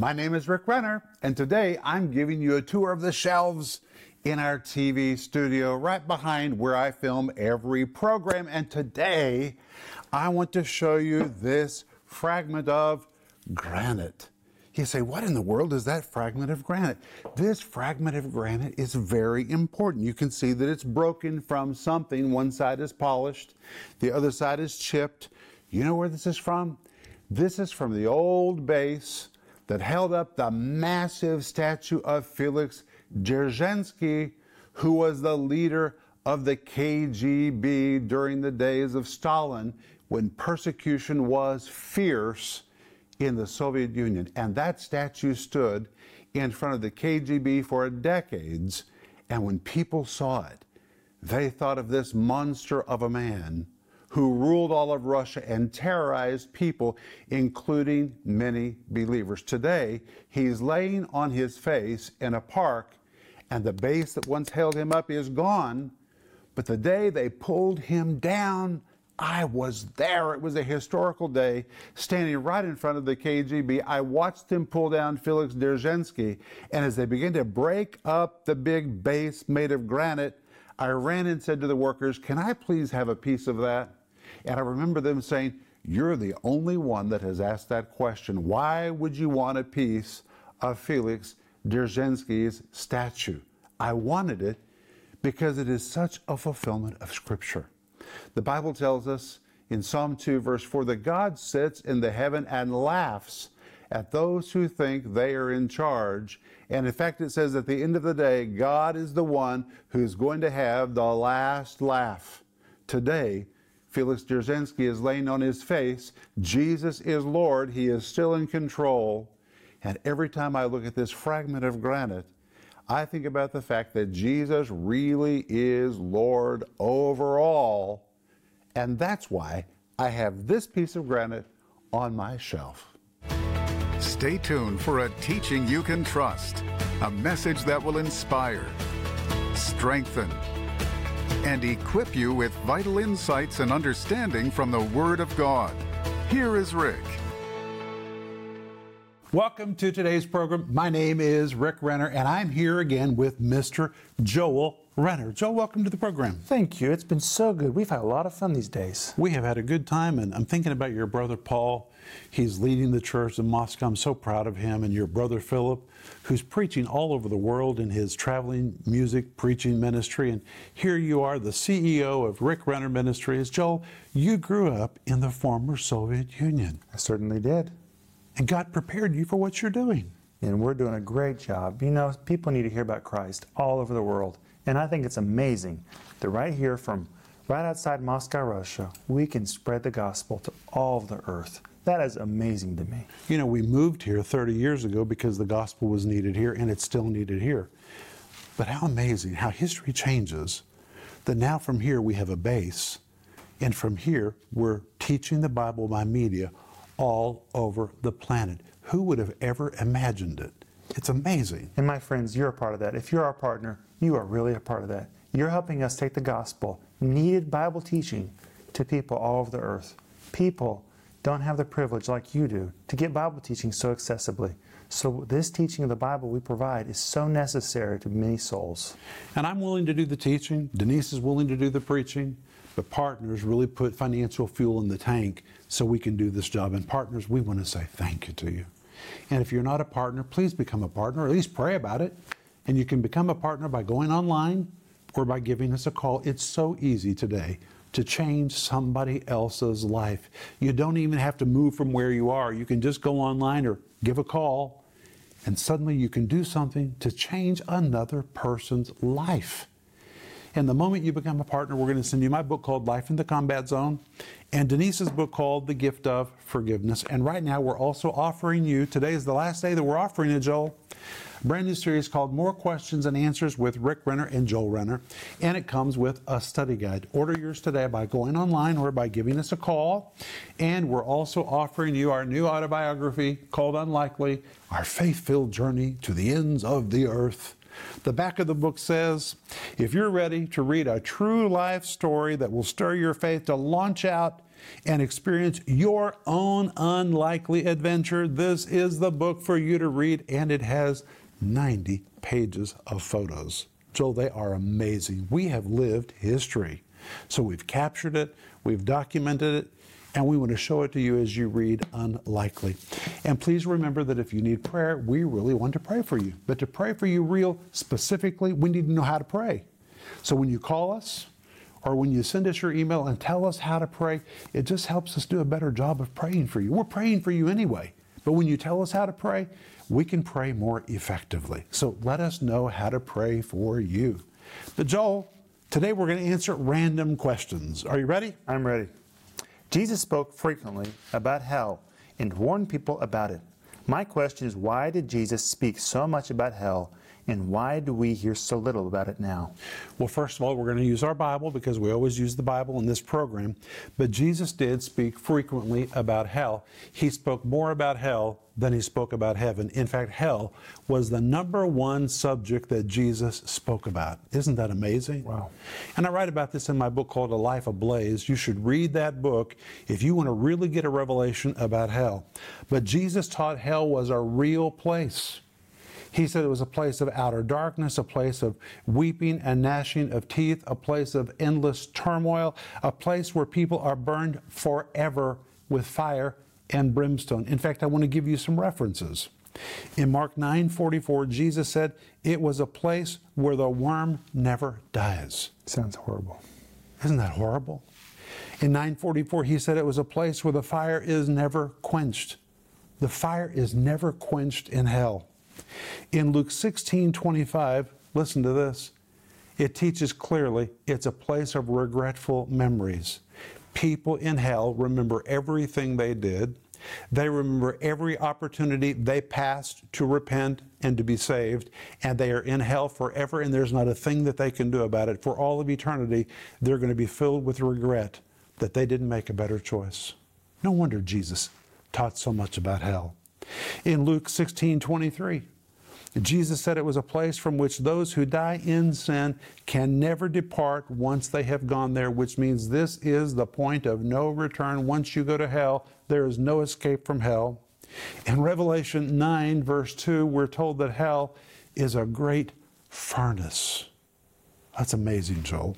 My name is Rick Renner, and today I'm giving you a tour of the shelves in our TV studio right behind where I film every program. And today I want to show you this fragment of granite. You say, what in the world is that fragment of granite? This fragment of granite is very important. You can see that it's broken from something. One side is polished, the other side is chipped. You know where this is from? This is from the old base that held up the massive statue of Felix Dzerzhinsky, who was the leader of the KGB during the days of Stalin when persecution was fierce in the Soviet Union. And that statue stood in front of the KGB for decades. And when people saw it, they thought of this monster of a man who ruled all of Russia and terrorized people, including many believers. Today, he's laying on his face in a park, and the base that once held him up is gone. But the day they pulled him down, I was there. It was a historical day, standing right in front of the KGB. I watched them pull down Felix Dzerzhinsky, and as they began to break up the big base made of granite, I ran and said to the workers, Can I please have a piece of that? And I remember them saying, You're the only one that has asked that question. Why would you want a piece of Felix Dzerzhinsky's statue? I wanted it because it is such a fulfillment of Scripture. The Bible tells us in Psalm 2, verse 4, that God sits in the heaven and laughs at those who think they are in charge. And in fact, it says at the end of the day, God is the one who's going to have the last laugh. Today, Felix Dzerzhinsky is laying on his face. Jesus is Lord. He is still in control. And every time I look at this fragment of granite, I think about the fact that Jesus really is Lord over all. And that's why I have this piece of granite on my shelf. Stay tuned for a teaching you can trust, a message that will inspire, strengthen, and equip you with vital insights and understanding from the Word of God. Here is Rick. Welcome to today's program. My name is Rick Renner, and I'm here again with Mr. Joel Renner. Joel, welcome to the program. Thank you. It's been so good. We've had a lot of fun these days. We have had a good time, and I'm thinking about your brother Paul. He's leading the church in Moscow. I'm so proud of him. And your brother Philip, who's preaching all over the world in his traveling music preaching ministry. And here you are, the CEO of Rick Renner Ministries. Joel, you grew up in the former Soviet Union. I certainly did. And God prepared you for what you're doing. And we're doing a great job. You know, people need to hear about Christ all over the world. And I think it's amazing that right here from right outside Moscow, Russia, we can spread the gospel to all of the earth. That is amazing to me. You know, we moved here 30 years ago because the gospel was needed here and it's still needed here. But how amazing how history changes that now from here we have a base, and from here we're teaching the Bible by media all over the planet. Who would have ever imagined it? It's amazing. And my friends, you're a part of that. If you're our partner, you are really a part of that. You're helping us take the gospel, needed Bible teaching, to people all over the earth. People don't have the privilege like you do to get Bible teaching so accessibly. So, this teaching of the Bible we provide is so necessary to many souls. And I'm willing to do the teaching. Denise is willing to do the preaching. But partners really put financial fuel in the tank so we can do this job. And partners, we want to say thank you to you. And if you're not a partner, please become a partner, or at least pray about it. And you can become a partner by going online or by giving us a call. It's so easy today to change somebody else's life. You don't even have to move from where you are. You can just go online or give a call, and suddenly you can do something to change another person's life. And the moment you become a partner, we're going to send you my book called Life in the Combat Zone and Denise's book called The Gift of Forgiveness. And right now, we're also offering you, today is the last day that we're offering it, Joel, brand new series called More Questions and Answers with Rick Renner and Joel Renner. And it comes with a study guide. Order yours today by going online or by giving us a call. And we're also offering you our new autobiography called Unlikely Our Faith Filled Journey to the Ends of the Earth. The back of the book says if you're ready to read a true life story that will stir your faith to launch out and experience your own unlikely adventure, this is the book for you to read, and it has 90 pages of photos. Joel, they are amazing. We have lived history. So we've captured it, we've documented it, and we want to show it to you as you read Unlikely. And please remember that if you need prayer, we really want to pray for you. But to pray for you real specifically, we need to know how to pray. So when you call us, or when you send us your email and tell us how to pray, it just helps us do a better job of praying for you. We're praying for you anyway. But when you tell us how to pray, we can pray more effectively. So let us know how to pray for you. But Joel, today we're going to answer random questions. Are you ready? I'm ready. Jesus spoke frequently about hell and warned people about it. My question is why did Jesus speak so much about hell and why do we hear so little about it now? Well, first of all, we're going to use our Bible because we always use the Bible in this program. But Jesus did speak frequently about hell. He spoke more about hell than he spoke about heaven. In fact, hell was the number one subject that Jesus spoke about. Isn't that amazing? Wow. And I write about this in my book called A Life Ablaze. You should read that book if you want to really get a revelation about hell. But Jesus taught hell was a real place. He said it was a place of outer darkness, a place of weeping and gnashing of teeth, a place of endless turmoil, a place where people are burned forever with fire and brimstone. In fact, I want to give you some references. In Mark 9:44, Jesus said it was a place where the worm never dies. Sounds horrible. Isn't that horrible? In 944, he said it was a place where the fire is never quenched. The fire is never quenched in hell. In Luke 16 25, listen to this. It teaches clearly it's a place of regretful memories. People in hell remember everything they did. They remember every opportunity they passed to repent and to be saved, and they are in hell forever, and there's not a thing that they can do about it. For all of eternity, they're going to be filled with regret that they didn't make a better choice. No wonder Jesus taught so much about hell. In Luke 16 23, Jesus said it was a place from which those who die in sin can never depart once they have gone there, which means this is the point of no return. Once you go to hell, there is no escape from hell. In Revelation 9, verse 2, we're told that hell is a great furnace. That's amazing, Joel.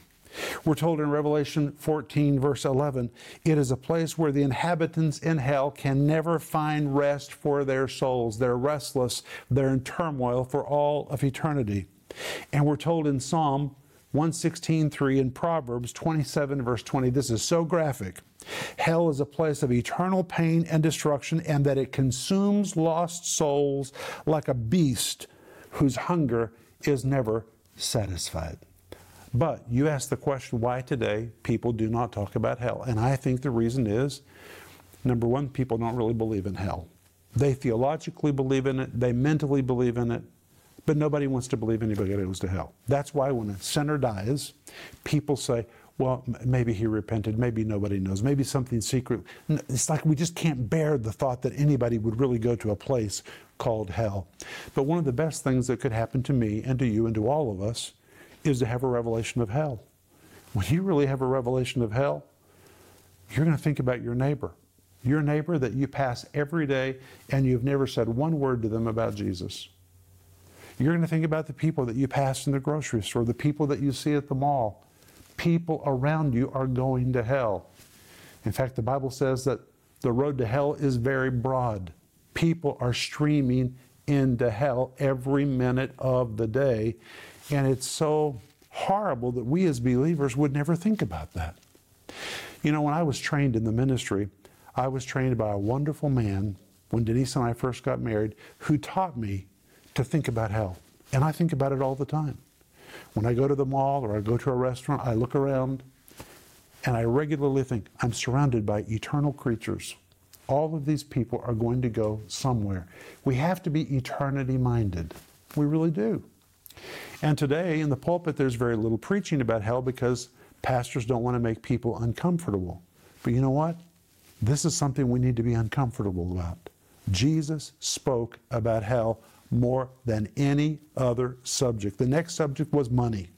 We're told in Revelation 14, verse 11, it is a place where the inhabitants in hell can never find rest for their souls. They're restless, they're in turmoil for all of eternity. And we're told in Psalm 116.3 and Proverbs 27, verse 20, this is so graphic. Hell is a place of eternal pain and destruction, and that it consumes lost souls like a beast whose hunger is never satisfied. But you ask the question why today people do not talk about hell. And I think the reason is number one, people don't really believe in hell. They theologically believe in it, they mentally believe in it, but nobody wants to believe anybody goes to hell. That's why when a sinner dies, people say, well, maybe he repented, maybe nobody knows, maybe something secret. It's like we just can't bear the thought that anybody would really go to a place called hell. But one of the best things that could happen to me and to you and to all of us is to have a revelation of hell. When you really have a revelation of hell, you're going to think about your neighbor. Your neighbor that you pass every day and you've never said one word to them about Jesus. You're going to think about the people that you pass in the grocery store, the people that you see at the mall. People around you are going to hell. In fact, the Bible says that the road to hell is very broad. People are streaming into hell every minute of the day. And it's so horrible that we as believers would never think about that. You know, when I was trained in the ministry, I was trained by a wonderful man when Denise and I first got married who taught me to think about hell. And I think about it all the time. When I go to the mall or I go to a restaurant, I look around and I regularly think, I'm surrounded by eternal creatures. All of these people are going to go somewhere. We have to be eternity minded. We really do. And today in the pulpit, there's very little preaching about hell because pastors don't want to make people uncomfortable. But you know what? This is something we need to be uncomfortable about. Jesus spoke about hell more than any other subject. The next subject was money.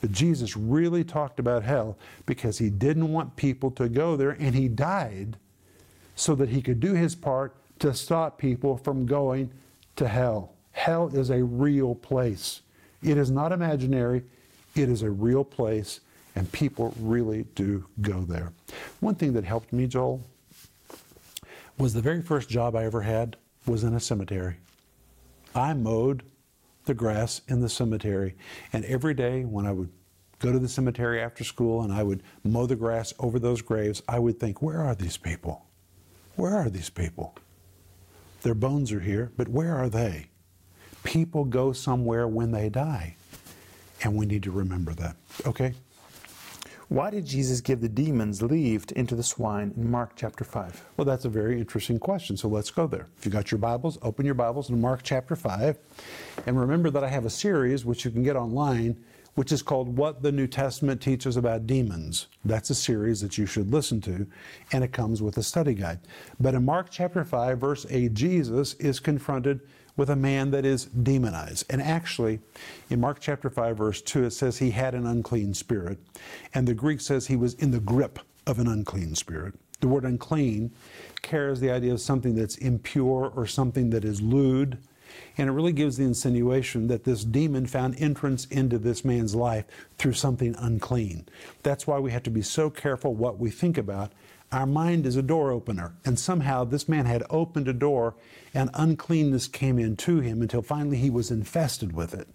But Jesus really talked about hell because he didn't want people to go there, and he died so that he could do his part to stop people from going to hell. Hell is a real place. It is not imaginary, it is a real place, and people really do go there. One thing that helped me, Joel, was the very first job I ever had was in a cemetery. I mowed the grass in the cemetery, and every day when I would go to the cemetery after school and I would mow the grass over those graves, I would think, where are these people? Where are these people? Their bones are here, but where are they? People go somewhere when they die, and we need to remember that. Okay? Why did Jesus give the demons leave to enter the swine in Mark chapter 5? Well, that's a very interesting question, so let's go there. If you got your Bibles, open your Bibles in Mark chapter 5. And remember that I have a series which you can get online, which is called What the New Testament Teaches About Demons. That's a series that you should listen to, and it comes with a study guide. But in Mark chapter 5, verse 8, Jesus is confronted with a man that is demonized. And actually, in Mark chapter 5, verse 2, it says he had an unclean spirit. And the Greek says he was in the grip of an unclean spirit. The word unclean carries the idea of something that's impure or something that is lewd. And it really gives the insinuation that this demon found entrance into this man's life through something unclean. That's why we have to be so careful what we think about our mind is a door opener. And somehow this man had opened a door and uncleanness came into him until finally he was infested with it.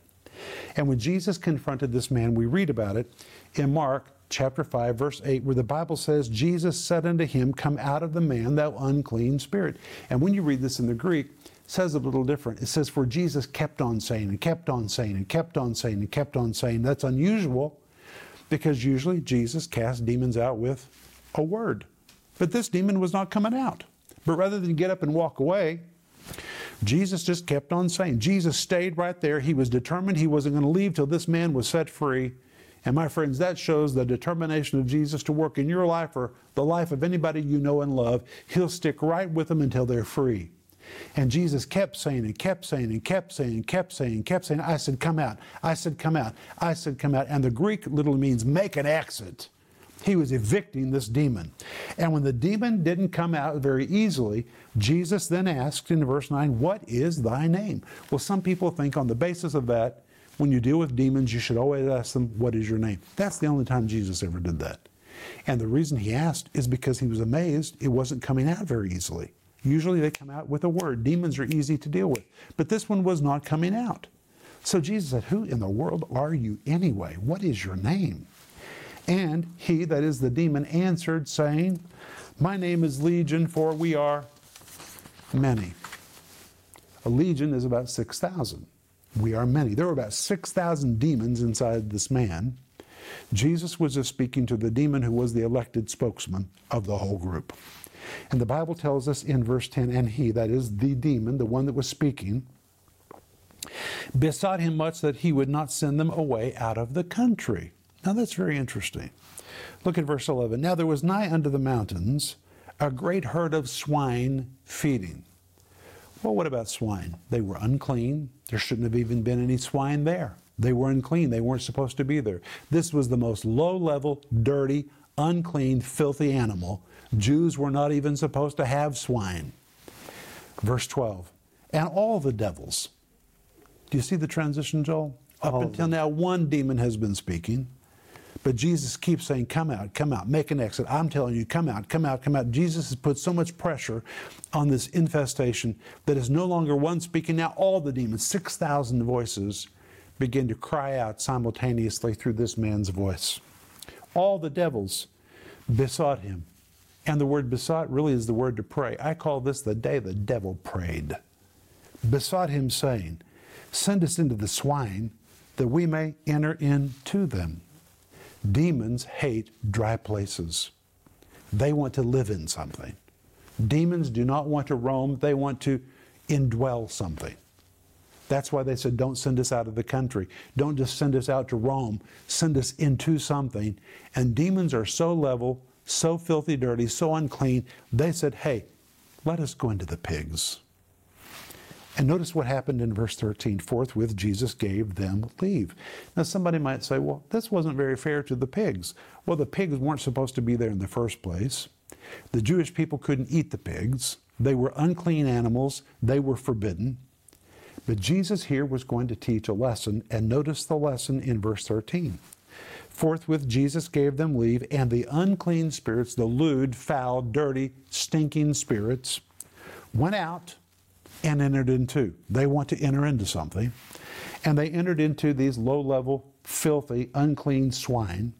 And when Jesus confronted this man, we read about it in Mark chapter 5, verse 8, where the Bible says, Jesus said unto him, Come out of the man, thou unclean spirit. And when you read this in the Greek, it says a little different. It says, For Jesus kept on saying and kept on saying and kept on saying and kept on saying. That's unusual because usually Jesus cast demons out with a word. But this demon was not coming out. But rather than get up and walk away, Jesus just kept on saying. Jesus stayed right there. He was determined he wasn't going to leave till this man was set free. And my friends, that shows the determination of Jesus to work in your life or the life of anybody you know and love. He'll stick right with them until they're free. And Jesus kept saying and kept saying and kept saying and kept saying and kept saying, I said, come out. I said, come out. I said, come out. And the Greek literally means make an exit. He was evicting this demon. And when the demon didn't come out very easily, Jesus then asked in verse 9, What is thy name? Well, some people think on the basis of that, when you deal with demons, you should always ask them, What is your name? That's the only time Jesus ever did that. And the reason he asked is because he was amazed it wasn't coming out very easily. Usually they come out with a word. Demons are easy to deal with. But this one was not coming out. So Jesus said, Who in the world are you anyway? What is your name? And he, that is the demon, answered, saying, My name is Legion, for we are many. A legion is about 6,000. We are many. There were about 6,000 demons inside this man. Jesus was just speaking to the demon who was the elected spokesman of the whole group. And the Bible tells us in verse 10 and he, that is the demon, the one that was speaking, besought him much that he would not send them away out of the country. Now that's very interesting. Look at verse 11. Now there was nigh unto the mountains a great herd of swine feeding. Well, what about swine? They were unclean. There shouldn't have even been any swine there. They were unclean. They weren't supposed to be there. This was the most low level, dirty, unclean, filthy animal. Jews were not even supposed to have swine. Verse 12. And all the devils. Do you see the transition, Joel? Up all until now, one demon has been speaking. But Jesus keeps saying, Come out, come out, make an exit. I'm telling you, come out, come out, come out. Jesus has put so much pressure on this infestation that is no longer one speaking. Now, all the demons, 6,000 voices, begin to cry out simultaneously through this man's voice. All the devils besought him. And the word besought really is the word to pray. I call this the day the devil prayed. Besought him, saying, Send us into the swine that we may enter into them. Demons hate dry places. They want to live in something. Demons do not want to roam, they want to indwell something. That's why they said, don't send us out of the country. Don't just send us out to roam. Send us into something. And demons are so level, so filthy dirty, so unclean, they said, hey, Let us go into the pigs. And notice what happened in verse 13. Forthwith, Jesus gave them leave. Now, somebody might say, well, this wasn't very fair to the pigs. Well, the pigs weren't supposed to be there in the first place. The Jewish people couldn't eat the pigs, they were unclean animals, they were forbidden. But Jesus here was going to teach a lesson, and notice the lesson in verse 13. Forthwith, Jesus gave them leave, and the unclean spirits, the lewd, foul, dirty, stinking spirits, went out and entered into. They want to enter into something. And they entered into these low level, filthy, unclean swine.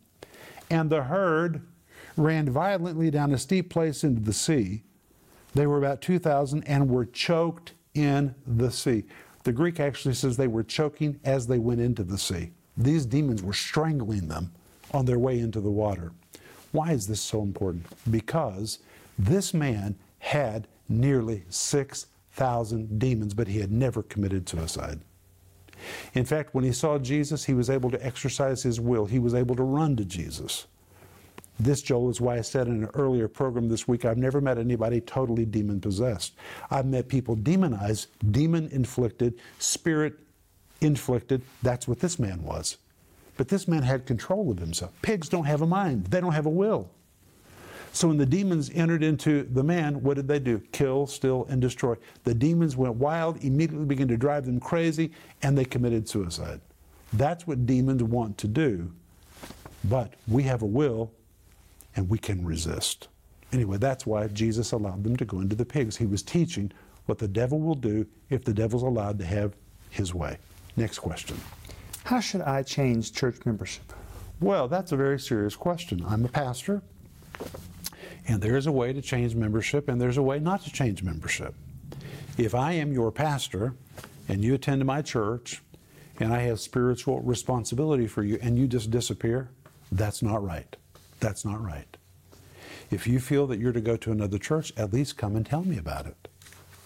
And the herd ran violently down a steep place into the sea. They were about 2,000 and were choked in the sea. The Greek actually says they were choking as they went into the sea. These demons were strangling them on their way into the water. Why is this so important? Because this man had nearly 6,000 demons, but he had never committed suicide. In fact, when he saw Jesus, he was able to exercise his will. He was able to run to Jesus. This, Joel, is why I said in an earlier program this week I've never met anybody totally demon possessed. I've met people demonized, demon inflicted, spirit inflicted. That's what this man was. But this man had control of himself. Pigs don't have a mind, they don't have a will. So when the demons entered into the man, what did they do? Kill, steal, and destroy. The demons went wild, immediately began to drive them crazy, and they committed suicide. That's what demons want to do. But we have a will and we can resist. Anyway, that's why Jesus allowed them to go into the pigs. He was teaching what the devil will do if the devil's allowed to have his way. Next question. How should I change church membership? Well, that's a very serious question. I'm a pastor, and there's a way to change membership, and there's a way not to change membership. If I am your pastor and you attend my church, and I have spiritual responsibility for you, and you just disappear, that's not right. That's not right. If you feel that you're to go to another church, at least come and tell me about it.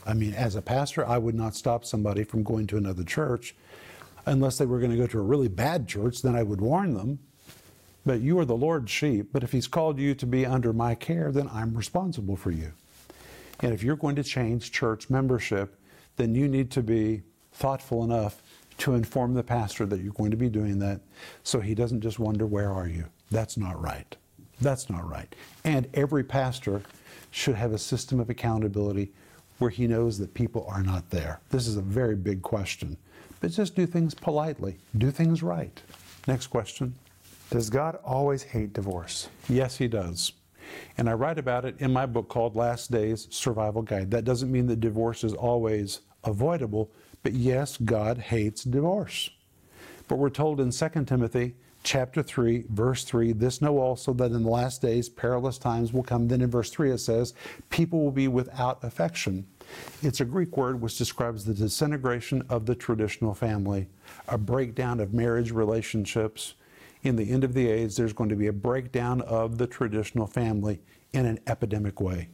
I mean, as a pastor, I would not stop somebody from going to another church unless they were going to go to a really bad church, then I would warn them. But you are the Lord's sheep. But if He's called you to be under my care, then I'm responsible for you. And if you're going to change church membership, then you need to be thoughtful enough to inform the pastor that you're going to be doing that so he doesn't just wonder, where are you? That's not right. That's not right. And every pastor should have a system of accountability where he knows that people are not there. This is a very big question. But just do things politely, do things right. Next question. Does God always hate divorce? Yes, he does. And I write about it in my book called Last Days Survival Guide. That doesn't mean that divorce is always avoidable, but yes, God hates divorce. But we're told in 2 Timothy chapter 3, verse 3, this know also that in the last days perilous times will come. Then in verse 3 it says, people will be without affection. It's a Greek word which describes the disintegration of the traditional family, a breakdown of marriage relationships. In the end of the age, there's going to be a breakdown of the traditional family in an epidemic way.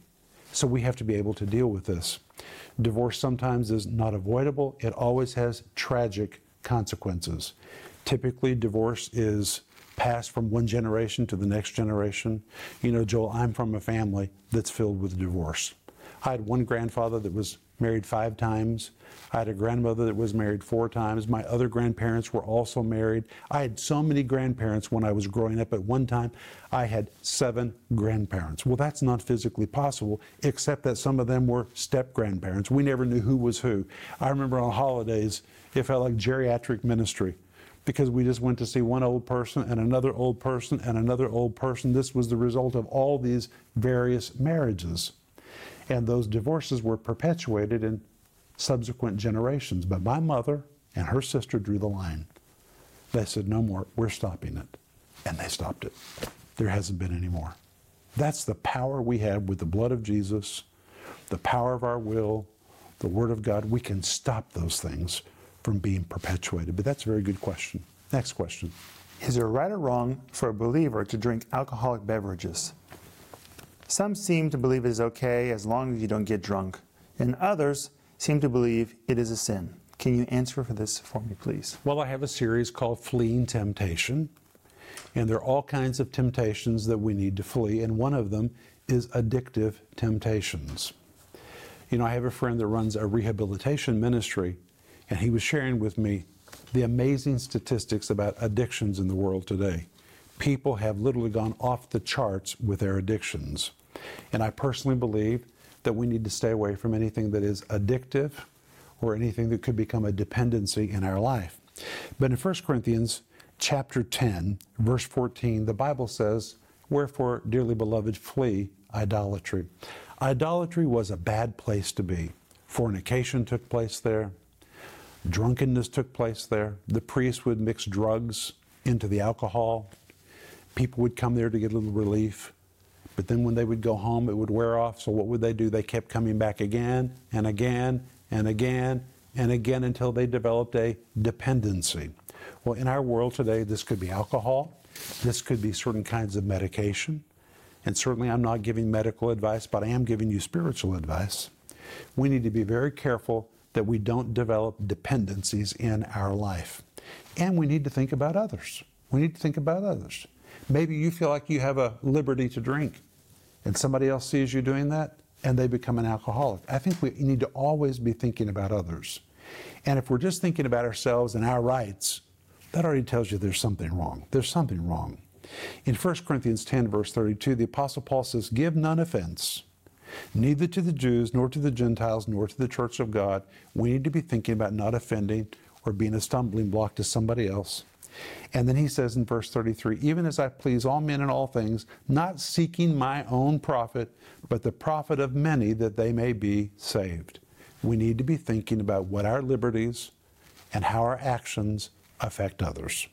So we have to be able to deal with this. Divorce sometimes is not avoidable, it always has tragic consequences. Typically, divorce is passed from one generation to the next generation. You know, Joel, I'm from a family that's filled with divorce. I had one grandfather that was married five times. I had a grandmother that was married four times. My other grandparents were also married. I had so many grandparents when I was growing up. At one time, I had seven grandparents. Well, that's not physically possible, except that some of them were step grandparents. We never knew who was who. I remember on holidays, it felt like geriatric ministry because we just went to see one old person and another old person and another old person. This was the result of all these various marriages. And those divorces were perpetuated in subsequent generations. But my mother and her sister drew the line. They said, no more, we're stopping it. And they stopped it. There hasn't been any more. That's the power we have with the blood of Jesus, the power of our will, the Word of God. We can stop those things from being perpetuated? But that's a very good question. Next question. Is it right or wrong for a believer to drink alcoholic beverages? Some seem to believe it is okay as long as you don't get drunk, and others seem to believe it is a sin. Can you answer for this for me, please? Well, I have a series called Fleeing Temptation, and there are all kinds of temptations that we need to flee, and one of them is addictive temptations. You know, I have a friend that runs a rehabilitation ministry, and he was sharing with me the amazing statistics about addictions in the world today. People have literally gone off the charts with their addictions. And I personally believe that we need to stay away from anything that is addictive or anything that could become a dependency in our life. But in 1 Corinthians chapter 10, verse 14, the Bible says, Wherefore, dearly beloved, flee idolatry. Idolatry was a bad place to be. Fornication took place there. Drunkenness took place there. The priests would mix drugs into the alcohol. People would come there to get a little relief. But then when they would go home, it would wear off. So what would they do? They kept coming back again and again and again and again until they developed a dependency. Well, in our world today, this could be alcohol, this could be certain kinds of medication. And certainly, I'm not giving medical advice, but I am giving you spiritual advice. We need to be very careful that we don't develop dependencies in our life. And we need to think about others. We need to think about others. Maybe you feel like you have a liberty to drink, and somebody else sees you doing that, and they become an alcoholic. I think we need to always be thinking about others. And if we're just thinking about ourselves and our rights, that already tells you there's something wrong. There's something wrong. In 1 Corinthians 10, verse 32, the Apostle Paul says, Give none offense, neither to the Jews, nor to the Gentiles, nor to the church of God. We need to be thinking about not offending or being a stumbling block to somebody else. And then he says in verse 33 Even as I please all men in all things, not seeking my own profit, but the profit of many that they may be saved. We need to be thinking about what our liberties and how our actions affect others.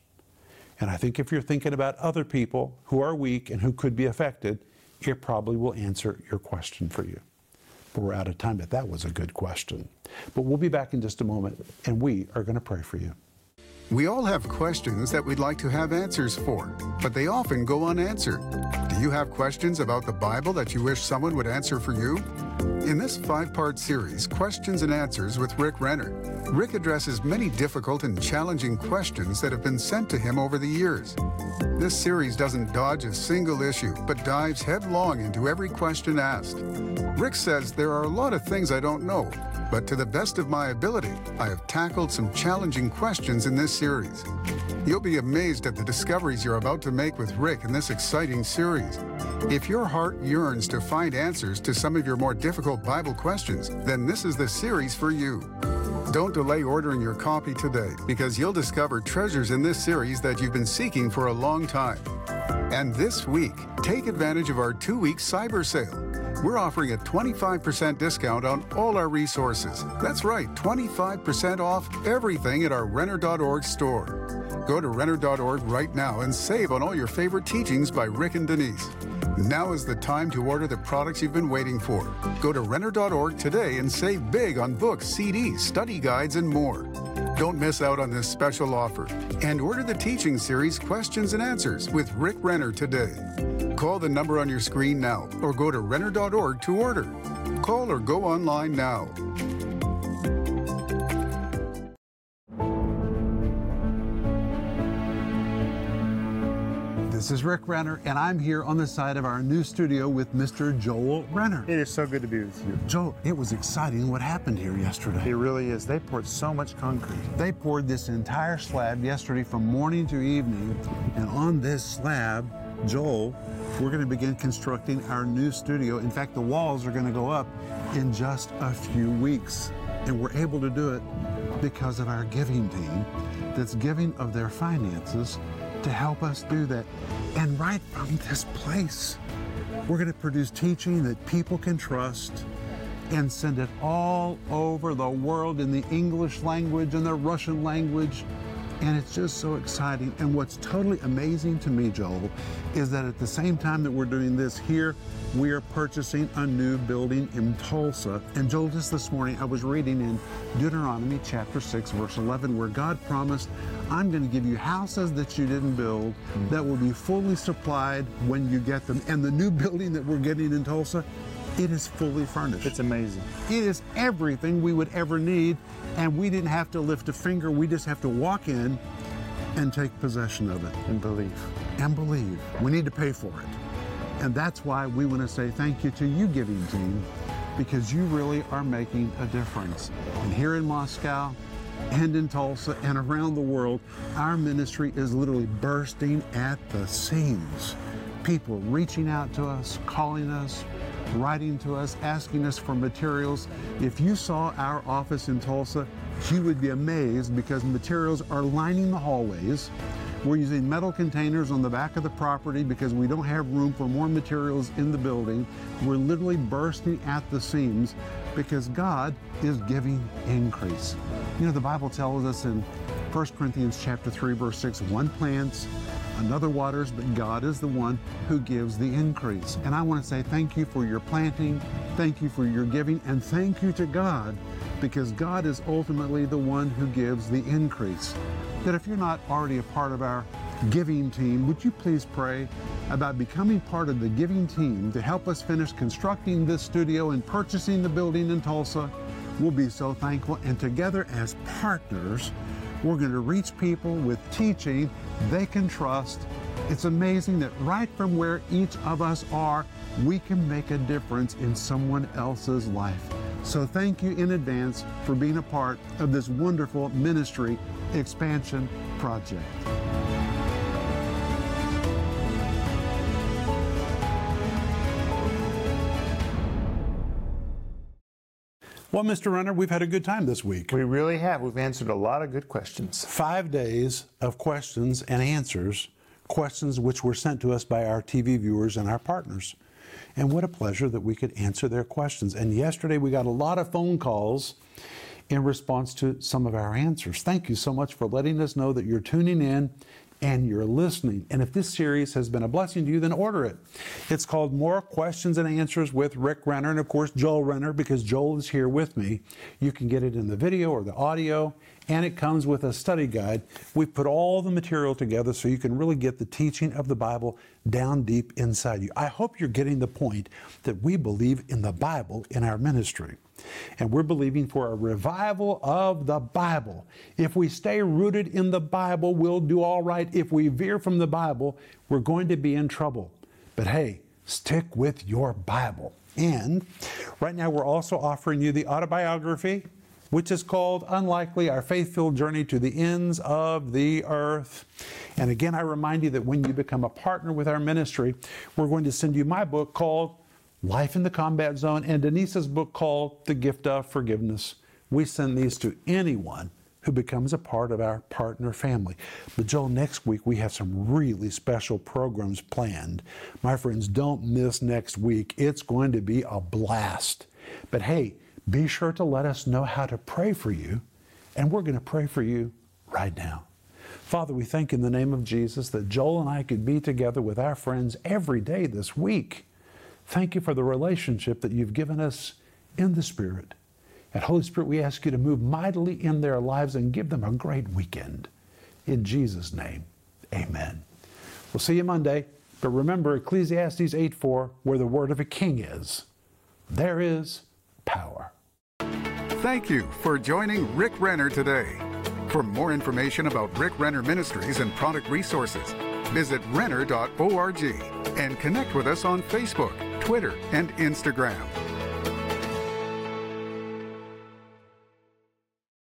And I think if you're thinking about other people who are weak and who could be affected, it probably will answer your question for you. But we're out of time, but that was a good question. But we'll be back in just a moment, and we are going to pray for you. We all have questions that we'd like to have answers for, but they often go unanswered. Do you have questions about the Bible that you wish someone would answer for you? In this five part series, Questions and Answers with Rick Renner, Rick addresses many difficult and challenging questions that have been sent to him over the years. This series doesn't dodge a single issue, but dives headlong into every question asked. Rick says there are a lot of things I don't know, but to the best of my ability, I have tackled some challenging questions in this series. You'll be amazed at the discoveries you're about to make with Rick in this exciting series. If your heart yearns to find answers to some of your more difficult Bible questions, then this is the series for you. Don't delay ordering your copy today because you'll discover treasures in this series that you've been seeking for a long time. And this week, take advantage of our two week cyber sale. We're offering a 25% discount on all our resources. That's right, 25% off everything at our Renner.org store. Go to Renner.org right now and save on all your favorite teachings by Rick and Denise. Now is the time to order the products you've been waiting for. Go to Renner.org today and save big on books, CDs, study guides, and more. Don't miss out on this special offer and order the teaching series Questions and Answers with Rick Renner today. Call the number on your screen now or go to Renner.org to order. Call or go online now. This is Rick Renner, and I'm here on the side of our new studio with Mr. Joel Renner. It is so good to be with you. Joel, it was exciting what happened here yesterday. It really is. They poured so much concrete. They poured this entire slab yesterday from morning to evening, and on this slab, Joel, we're going to begin constructing our new studio. In fact, the walls are going to go up in just a few weeks, and we're able to do it because of our giving team that's giving of their finances to help us do that. And right from this place, we're going to produce teaching that people can trust and send it all over the world in the English language and the Russian language. And it's just so exciting. And what's totally amazing to me, Joel, is that at the same time that we're doing this here, we are purchasing a new building in Tulsa. And Joel, just this morning, I was reading in Deuteronomy chapter 6, verse 11, where God promised, I'm going to give you houses that you didn't build that will be fully supplied when you get them. And the new building that we're getting in Tulsa, it is fully furnished. It's amazing. It is everything we would ever need, and we didn't have to lift a finger. We just have to walk in and take possession of it And believe. and believe. We need to pay for it. And that's why we want to say thank you to you, giving team, because you really are making a difference. And here in Moscow, and in Tulsa and around the world, our ministry is literally bursting at the seams. People reaching out to us, calling us, writing to us, asking us for materials. If you saw our office in Tulsa, you would be amazed because materials are lining the hallways. We're using metal containers on the back of the property because we don't have room for more materials in the building. We're literally bursting at the seams because God is giving increase. You know, the Bible tells us in 1 Corinthians chapter 3 verse 6, one plants, another waters, but God is the one who gives the increase. And I want to say thank you for your planting, thank you for your giving, and thank you to God because God is ultimately the one who gives the increase. That if you're not already a part of our giving team, would you please pray about becoming part of the giving team to help us finish constructing this studio and purchasing the building in Tulsa? We'll be so thankful. And together as partners, we're going to reach people with teaching they can trust. It's amazing that right from where each of us are, we can make a difference in someone else's life. So thank you in advance for being a part of this wonderful ministry expansion project. Well, Mr. Renner, we've had a good time this week. We really have. We've answered a lot of good questions. Five days of questions and answers, questions which were sent to us by our TV viewers and our partners. And what a pleasure that we could answer their questions. And yesterday we got a lot of phone calls in response to some of our answers. Thank you so much for letting us know that you're tuning in and you're listening. And if this series has been a blessing to you, then order it. It's called More Questions and Answers with Rick Renner, and of course, Joel Renner, because Joel is here with me. You can get it in the video or the audio, and it comes with a study guide. We put all the material together so you can really get the teaching of the Bible down deep inside you. I hope you're getting the point that we believe in the Bible in our ministry. And we're believing for a revival of the Bible. If we stay rooted in the Bible, we'll do all right. If we veer from the Bible, we're going to be in trouble. But hey, stick with your Bible. And right now, we're also offering you the autobiography, which is called Unlikely Our Faith Filled Journey to the Ends of the Earth. And again, I remind you that when you become a partner with our ministry, we're going to send you my book called Life in the Combat Zone, and Denise's book called The Gift of Forgiveness. We send these to anyone who becomes a part of our partner family. But Joel, next week we have some really special programs planned. My friends, don't miss next week. It's going to be a blast. But hey, be sure to let us know how to pray for you, and we're going to pray for you right now. Father, we thank in the name of Jesus that Joel and I could be together with our friends every day this week. Thank you for the relationship that you've given us in the Spirit. And Holy Spirit, we ask you to move mightily in their lives and give them a great weekend. In Jesus' name, amen. We'll see you Monday. But remember Ecclesiastes 8 4, where the word of a king is, there is power. Thank you for joining Rick Renner today. For more information about Rick Renner Ministries and product resources, visit renner.org and connect with us on Facebook, Twitter, and Instagram.